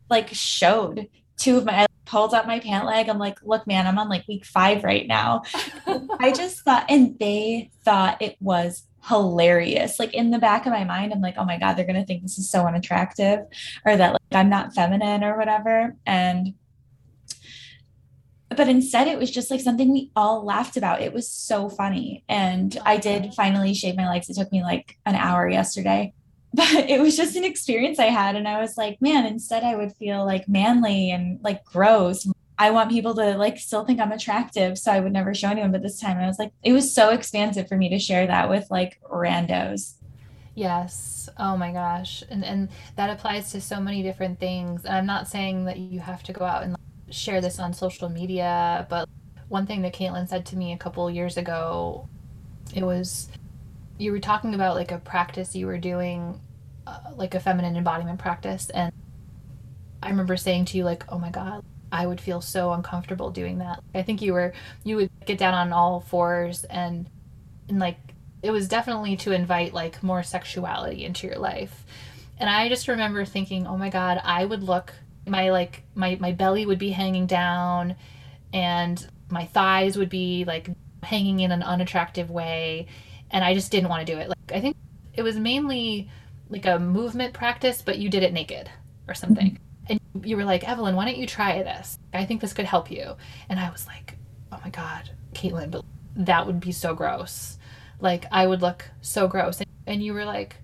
like showed two of my I pulled up my pant leg. I'm like, look, man, I'm on like week five right now. (laughs) I just thought, and they thought it was hilarious. Like in the back of my mind, I'm like, oh my God, they're gonna think this is so unattractive or that like I'm not feminine or whatever. And but instead it was just like something we all laughed about. It was so funny. And I did finally shave my legs. It took me like an hour yesterday (laughs) but it was just an experience I had. And I was like, man, instead I would feel like manly and like gross. I want people to like still think I'm attractive. So I would never show anyone. But this time I was like, it was so expansive for me to share that with like randos. Yes. Oh my gosh. And and that applies to so many different things. And I'm not saying that you have to go out and share this on social media, but one thing that Kaitlynn said to me a couple years ago, it was you were talking about like a practice you were doing uh, like a feminine embodiment practice and i remember saying to you like oh my god i would feel so uncomfortable doing that i think you were you would get down on all fours and and like it was definitely to invite like more sexuality into your life and i just remember thinking oh my god i would look my like my my belly would be hanging down and my thighs would be like hanging in an unattractive way and I just didn't want to do it. Like I think it was mainly like a movement practice, but you did it naked or something. And you were like, Evelyn, why don't you try this? I think this could help you. And I was like, oh my God, Kaitlynn, but that would be so gross. Like I would look so gross. And you were like,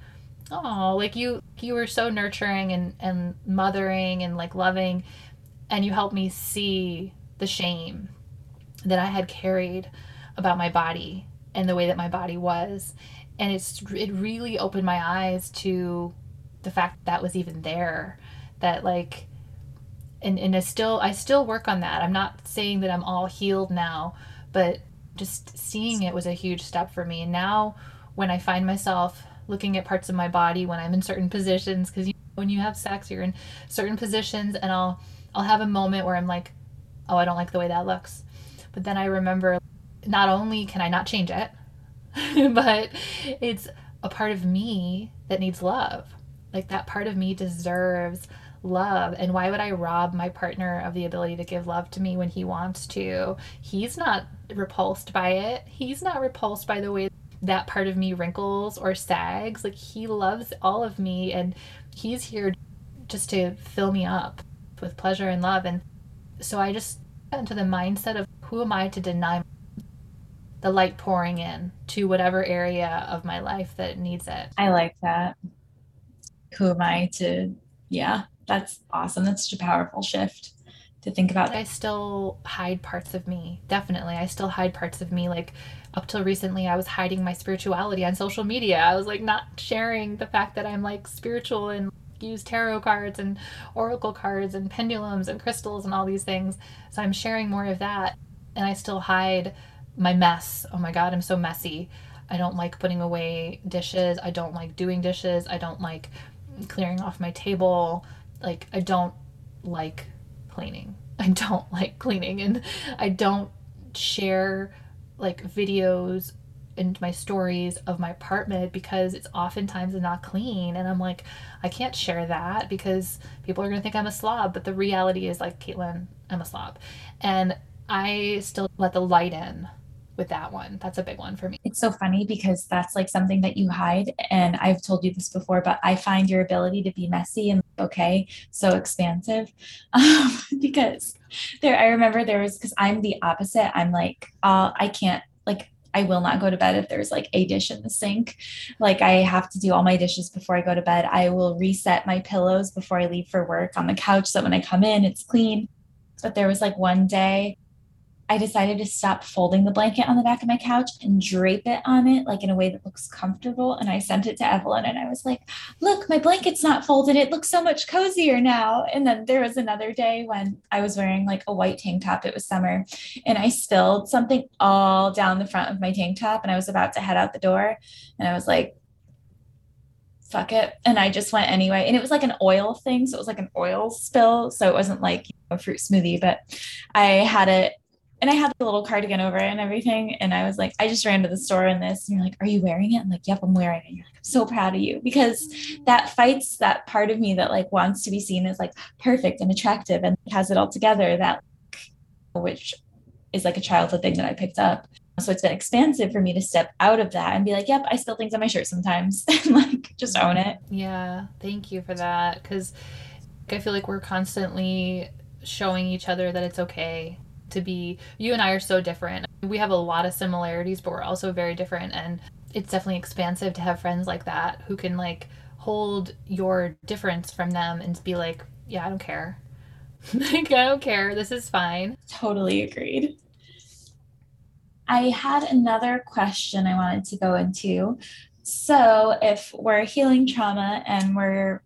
oh, like you you were so nurturing and, and mothering and like loving. And you helped me see the shame that I had carried about my body and the way that my body was and it's it really opened my eyes to the fact that, that was even there that like and and I still I still work on that. I'm not saying that I'm all healed now, but just seeing it was a huge step for me. And now when I find myself looking at parts of my body when I'm in certain positions cuz when you have sex you're in certain positions and I'll I'll have a moment where I'm like, "Oh, I don't like the way that looks." But then I remember not only can I not change it, (laughs) but it's a part of me that needs love. Like that part of me deserves love. And why would I rob my partner of the ability to give love to me when he wants to? He's not repulsed by it. He's not repulsed by the way that part of me wrinkles or sags. Like he loves all of me and he's here just to fill me up with pleasure and love. And so I just got into the mindset of who am I to deny the light pouring in to whatever area of my life that needs it. I like that. Who am I to, yeah, that's awesome. That's such a powerful shift to think about. I still hide parts of me. Definitely. I still hide parts of me. Like up till recently, I was hiding my spirituality on social media. I was like not sharing the fact that I'm like spiritual and use tarot cards and oracle cards and pendulums and crystals and all these things. So I'm sharing more of that. And I still hide my mess. Oh my God, I'm so messy. I don't like putting away dishes. I don't like doing dishes. I don't like clearing off my table. Like, I don't like cleaning. (laughs) I don't like cleaning. And I don't share like videos and my stories of my apartment because it's oftentimes not clean. And I'm like, I can't share that because people are going to think I'm a slob. But the reality is, like, Kaitlynn, I'm a slob. And I still let the light in with that one. That's a big one for me. It's so funny because that's like something that you hide. And I've told you this before, but I find your ability to be messy and okay so expansive (laughs) um, because there, I remember there was because I'm the opposite. I'm like, uh, I can't, like, I will not go to bed if there's like a dish in the sink. Like I have to do all my dishes before I go to bed. I will reset my pillows before I leave for work on the couch so that when I come in, it's clean. But there was like one day I decided to stop folding the blanket on the back of my couch and drape it on it like in a way that looks comfortable. And I sent it to Evelyn and I was like, look, my blanket's not folded. It looks so much cozier now. And then there was another day when I was wearing like a white tank top. It was summer and I spilled something all down the front of my tank top and I was about to head out the door. And I was like, fuck it. And I just went anyway. And it was like an oil thing. So it was like an oil spill. So it wasn't like a fruit smoothie, but I had it and I had the little cardigan over it and everything. And I was like, I just ran to the store in this. And you're like, Are you wearing it? I'm like, Yep, I'm wearing it. And you're like, I'm so proud of you because that fights that part of me that like wants to be seen as like perfect and attractive and has it all together. That which is like a childhood thing that I picked up. So it's been expansive for me to step out of that and be like, yep, I spill things on my shirt sometimes (laughs) and like just own it. Yeah. Thank you for that. Cause I feel like we're constantly showing each other that it's okay to be you and I are so different. We have a lot of similarities, but we're also very different and it's definitely expansive to have friends like that who can like hold your difference from them and be like, yeah, I don't care. (laughs) like I don't care. This is fine. Totally agreed. I had another question I wanted to go into. So, if we're healing trauma and we're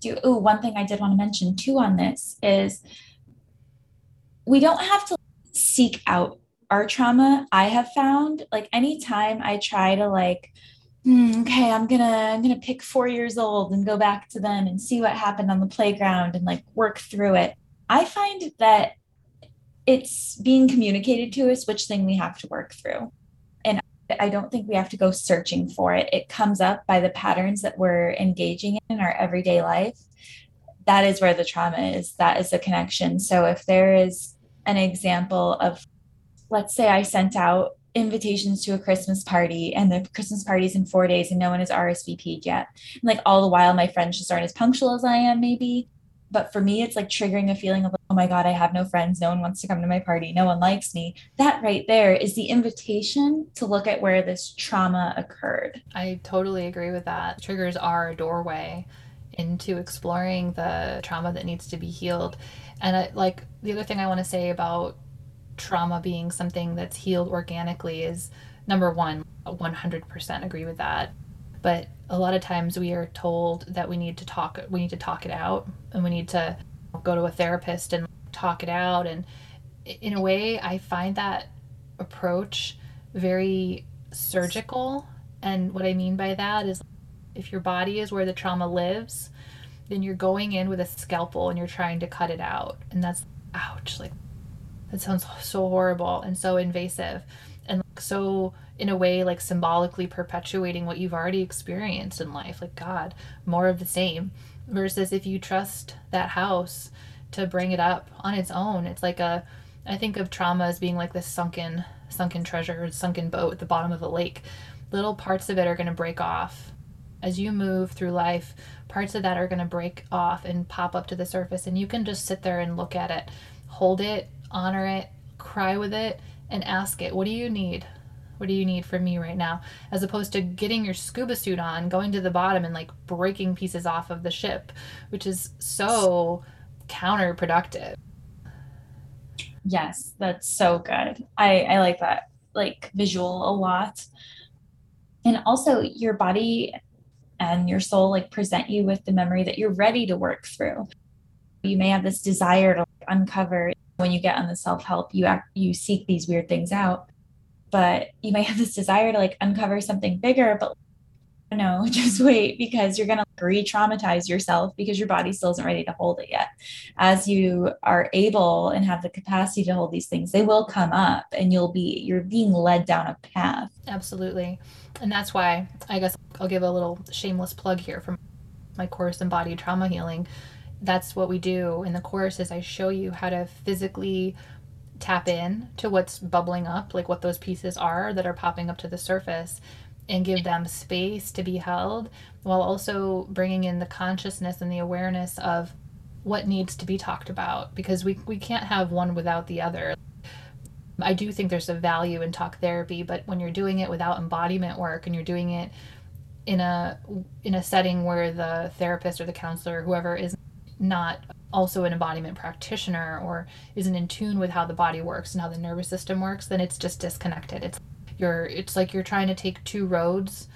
do oh, one thing I did want to mention too on this is we don't have to seek out our trauma i have found like anytime i try to like hmm, okay i'm gonna i'm gonna pick four years old and go back to them and see what happened on the playground and like work through it i find that it's being communicated to us which thing we have to work through. And i don't think we have to go searching for it. It comes up by the patterns that we're engaging in our everyday life. That is where the trauma is. That is the connection. So if there is an example of let's say I sent out invitations to a Christmas party and the Christmas party's in four days and no one has RSVP'd yet. And like all the while, my friends just aren't as punctual as I am, maybe. But for me, it's like triggering a feeling of, oh my God, I have no friends. No one wants to come to my party. No one likes me. That right there is the invitation to look at where this trauma occurred. I totally agree with that. Triggers are a doorway into exploring the trauma that needs to be healed. And I, like the other thing I want to say about trauma being something that's healed organically is number one, 100% agree with that. but a lot of times we are told that we need to talk we need to talk it out and we need to go to a therapist and talk it out and in a way I find that approach very surgical and what I mean by that is if your body is where the trauma lives then you're going in with a scalpel and you're trying to cut it out. And that's ouch like that sounds so horrible and so invasive and so in a way like symbolically perpetuating what you've already experienced in life. Like god more of the same. Versus if you trust that house to bring it up on its own it's like a i think of trauma as being like this sunken sunken treasure sunken boat at the bottom of a lake. Little parts of it are going to break off as you move through life parts of that are going to break off and pop up to the surface and you can just sit there and look at it hold it honor it cry with it and ask it what do you need what do you need from me right now? As opposed to getting your scuba suit on, going to the bottom and like breaking pieces off of the ship, which is so counterproductive. Yes, that's so good. I, I like that like visual a lot. And also your body and your soul like present you with the memory that you're ready to work through. You may have this desire to uncover when you get on the self-help, you act you seek these weird things out. But you may have this desire to like uncover something bigger but no (laughs) just wait because you're going to re-traumatize yourself because your body still isn't ready to hold it yet. As you are able and have the capacity to hold these things they will come up and you'll be you're being led down a path. Absolutely and that's why i guess i'll give a little shameless plug here from my course embodied trauma healing that's what we do in the course is i show you how to physically tap in to what's bubbling up, like what those pieces are that are popping up to the surface, and give them space to be held while also bringing in the consciousness and the awareness of what needs to be talked about because we, we can't have one without the other. I do think there's a value in talk therapy, but when you're doing it without embodiment work and you're doing it in a in a setting where the therapist or the counselor, or whoever is not also an embodiment practitioner or isn't in tune with how the body works and how the nervous system works, then it's just disconnected. It's you're it's like you're trying to take two roads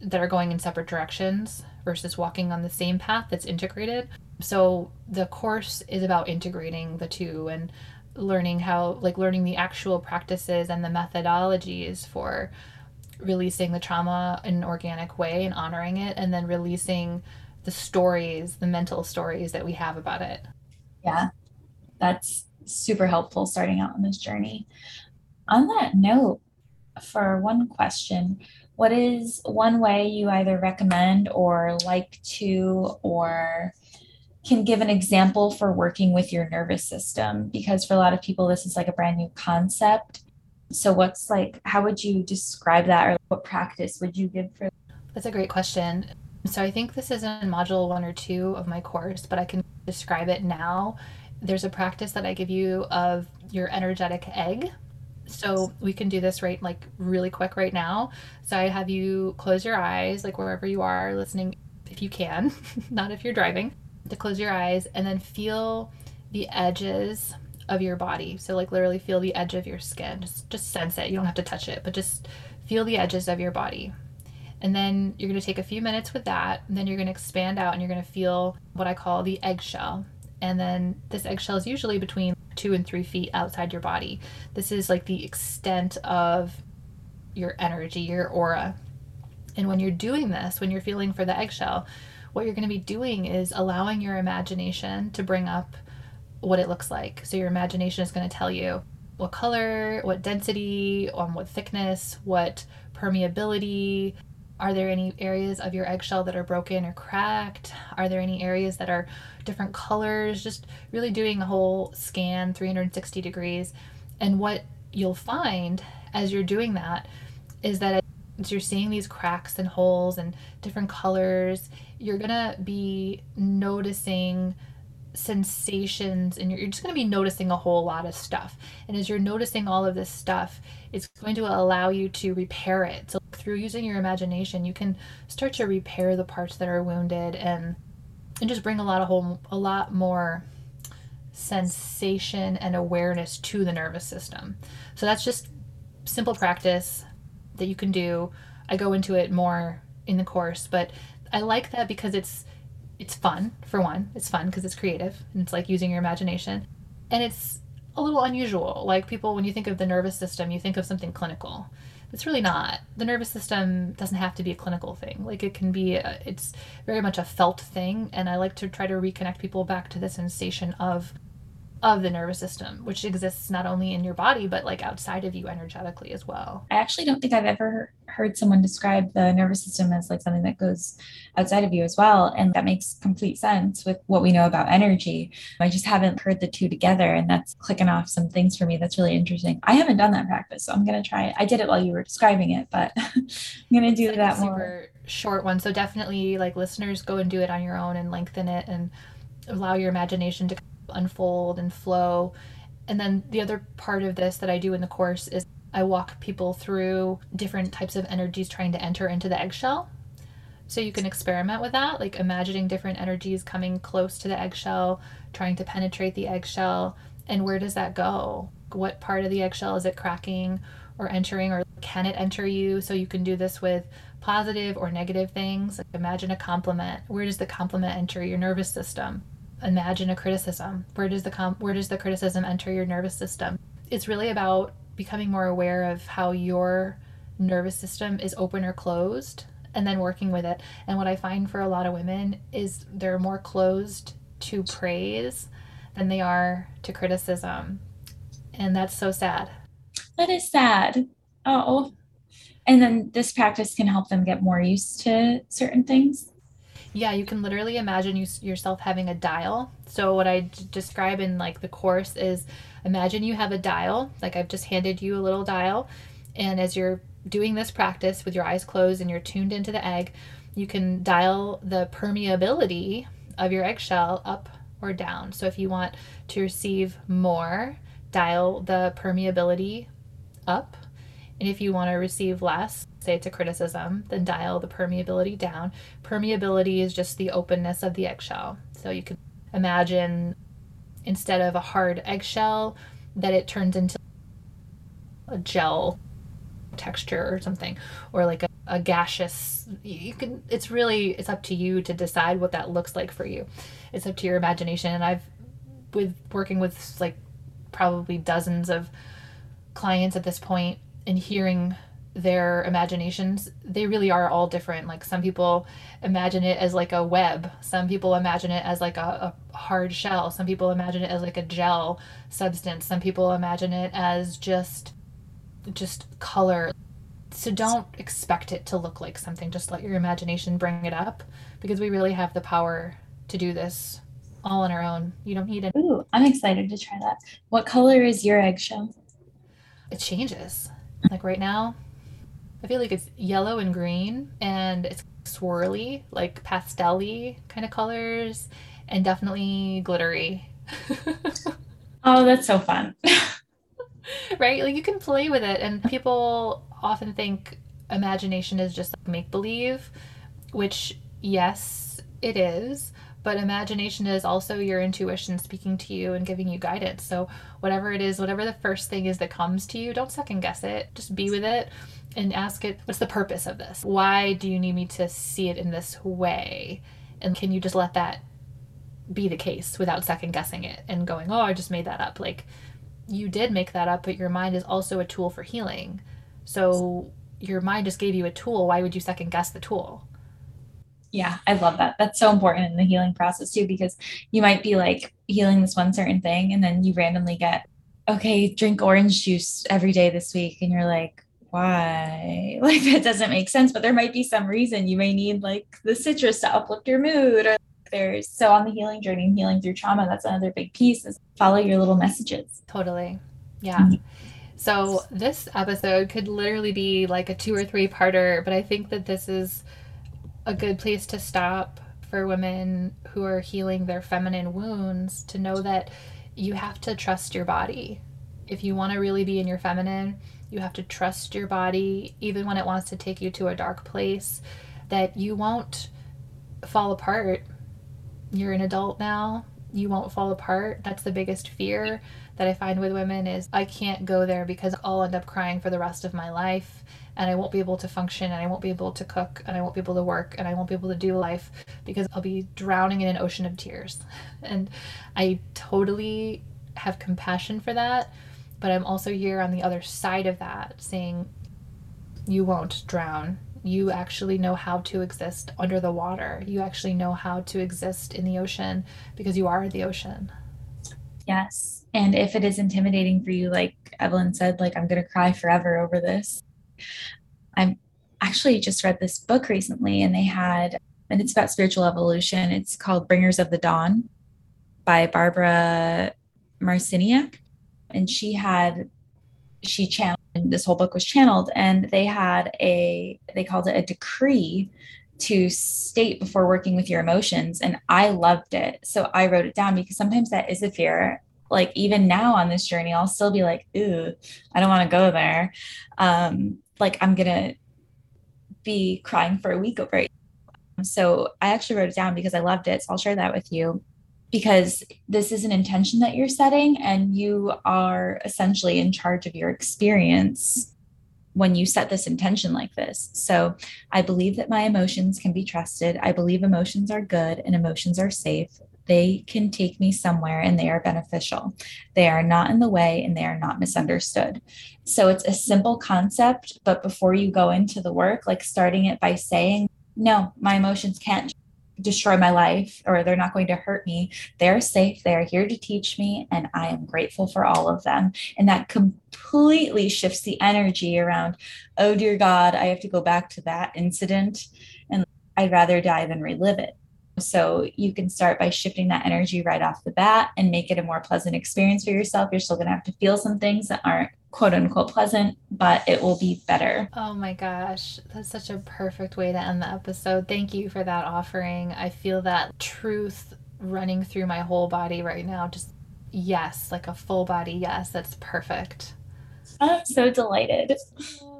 that are going in separate directions versus walking on the same path that's integrated. So the course is about integrating the two and learning how like learning the actual practices and the methodologies for releasing the trauma in an organic way and honoring it and then releasing the stories, the mental stories that we have about it. Yeah, that's super helpful starting out on this journey. On that note, for one question, what is one way you either recommend or like to or can give an example for working with your nervous system? Because for a lot of people, this is like a brand new concept. So, what's like, how would you describe that or what practice would you give for? That's a great question. So I think this is in module one or two of my course, but I can describe it now. There's a practice that I give you of your energetic egg. So we can do this right like really quick right now. So I have you close your eyes, like wherever you are listening, if you can, (laughs) not if you're driving, to close your eyes and then feel the edges of your body. So like literally feel the edge of your skin. Just just sense it. You don't have to touch it, but just feel the edges of your body. And then you're going to take a few minutes with that. And then you're going to expand out and you're going to feel what I call the eggshell. And then this eggshell is usually between two and three feet outside your body. This is like the extent of your energy, your aura. And when you're doing this, when you're feeling for the eggshell, what you're going to be doing is allowing your imagination to bring up what it looks like. So your imagination is going to tell you what color, what density, um, what thickness, what permeability, are there any areas of your eggshell that are broken or cracked? Are there any areas that are different colors? Just really doing a whole scan 360 degrees. And what you'll find as you're doing that is that as you're seeing these cracks and holes and different colors, you're gonna be noticing sensations and you're, you're just going to be noticing a whole lot of stuff. And as you're noticing all of this stuff it's going to allow you to repair it. So through using your imagination you can start to repair the parts that are wounded and and just bring a lot of whole a lot more sensation and awareness to the nervous system. So that's just simple practice that you can do. I go into it more in the course, but I like that because it's it's fun for one. It's fun because it's creative and it's like using your imagination. And it's a little unusual. Like people when you think of the nervous system, you think of something clinical. It's really not. The nervous system doesn't have to be a clinical thing. Like it can be a, it's very much a felt thing and I like to try to reconnect people back to the sensation of of the nervous system, which exists not only in your body, but like outside of you energetically as well. I actually don't think I've ever heard someone describe the nervous system as like something that goes outside of you as well. And that makes complete sense with what we know about energy. I just haven't heard the two together. And that's clicking off some things for me. That's really interesting. I haven't done that practice, so I'm going to try it. I did it while you were describing it, but (laughs) I'm going to do like that more. Short one. So definitely, like listeners, go and do it on your own and lengthen it and allow your imagination to unfold and flow. And then the other part of this that I do in the course is I walk people through different types of energies trying to enter into the eggshell. So you can experiment with that, like imagining different energies coming close to the eggshell, trying to penetrate the eggshell, and where does that go? What part of the eggshell is it cracking or entering, or can it enter you? So you can do this with positive or negative things. Like imagine a compliment. Where does the compliment enter your nervous system? Imagine a criticism. Where does the com- where does the criticism enter your nervous system? It's really about becoming more aware of how your nervous system is open or closed and then working with it. And what I find for a lot of women is they're more closed to praise than they are to criticism. And that's so sad. That is sad. Oh. And then this practice can help them get more used to certain things. Yeah, you can literally imagine you, yourself having a dial. So what I d- describe in like the course is imagine you have a dial, like I've just handed you a little dial, and as you're doing this practice with your eyes closed and you're tuned into the egg, you can dial the permeability of your eggshell up or down. So if you want to receive more, dial the permeability up. And if you want to receive less, say it's a criticism, then dial the permeability down. Permeability is just the openness of the eggshell. So you can imagine instead of a hard eggshell, that it turns into a gel texture or something, or like a, a gaseous. You can. It's really. It's up to you to decide what that looks like for you. It's up to your imagination. And I've, with working with like probably dozens of clients at this point and hearing their imaginations they really are all different. Like some people imagine it as like a web. Some people imagine it as like a, a, hard shell. Some people imagine it as like a gel substance. Some people imagine it as just just color. So don't expect it to look like something. Just let your imagination bring it up because we really have the power to do this all on our own. You don't need it ooh i'm excited to try that. What color is your eggshell? It changes like right now I feel like it's yellow and green and it's swirly, like pastel kind of colors, and definitely glittery. (laughs) oh, that's so fun. (laughs) right? Like you can play with it, and people often think imagination is just like make believe, which, yes, it is. But imagination is also your intuition speaking to you and giving you guidance. So, whatever it is, whatever the first thing is that comes to you, don't second guess it. Just be with it and ask it, what's the purpose of this? Why do you need me to see it in this way? And can you just let that be the case without second guessing it and going, oh, I just made that up? Like, you did make that up, but your mind is also a tool for healing. So, your mind just gave you a tool. Why would you second guess the tool? Yeah, I love that. That's so important in the healing process too, because you might be like healing this one certain thing, and then you randomly get, okay, drink orange juice every day this week. And you're like, why (laughs) like that doesn't make sense but there might be some reason you may need like the citrus to uplift your mood or there's so on the healing journey and healing through trauma that's another big piece is follow your little messages totally yeah mm-hmm. so this episode could literally be like a two or three parter but i think that this is a good place to stop for women who are healing their feminine wounds to know that you have to trust your body if you want to really be in your feminine you have to trust your body, even when it wants to take you to a dark place, that you won't fall apart. You're an adult now. You won't fall apart. That's the biggest fear that I find with women is I can't go there because I'll end up crying for the rest of my life. And I won't be able to function and I won't be able to cook and I won't be able to work and I won't be able to do life because I'll be drowning in an ocean of tears. (laughs) And I totally have compassion for that, but I'm also here on the other side of that saying, you won't drown. You actually know how to exist under the water. You actually know how to exist in the ocean because you are the ocean. Yes. And if it is intimidating for you, like Evelyn said, like, I'm going to cry forever over this, I'm actually just read this book recently and they had, and it's about spiritual evolution. It's called Bringers of the Dawn by Barbara Marciniak. And she had, she channeled, this whole book was channeled, and they had a, they called it a decree to state before working with your emotions. And I loved it. So I wrote it down because sometimes that is a fear. Like even now on this journey, I'll still be like, ooh, I don't want to go there. Um, like I'm gonna be crying for a week over it. So I actually wrote it down because I loved it. So I'll share that with you because this is an intention that you're setting and you are essentially in charge of your experience when you set this intention like this. So I believe that my emotions can be trusted. I believe emotions are good and emotions are safe. They can take me somewhere and they are beneficial. They are not in the way and they are not misunderstood. So it's a simple concept, but before you go into the work, like starting it by saying, no, my emotions can't destroy my life or they're not going to hurt me. They're safe. They're here to teach me. And I am grateful for all of them. And that completely shifts the energy around, oh, dear God, I have to go back to that incident. And I'd rather die than relive it. So you can start by shifting that energy right off the bat and make it a more pleasant experience for yourself. You're still going to have to feel some things that aren't quote unquote pleasant, but it will be better. Oh my gosh, that's such a perfect way to end the episode. Thank you for that offering. I feel that truth running through my whole body right now. Just yes, like a full body yes. That's perfect. I'm so delighted. (laughs)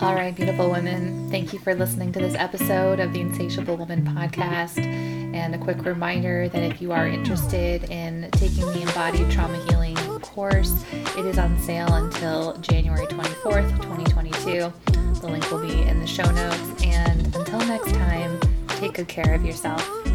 All right, beautiful women. Thank you for listening to this episode of the Insatiable Woman podcast. And a quick reminder that if you are interested in taking the embodied trauma healing course, it is on sale until January 24th, 2022. The link will be in the show notes. And until next time, take good care of yourself.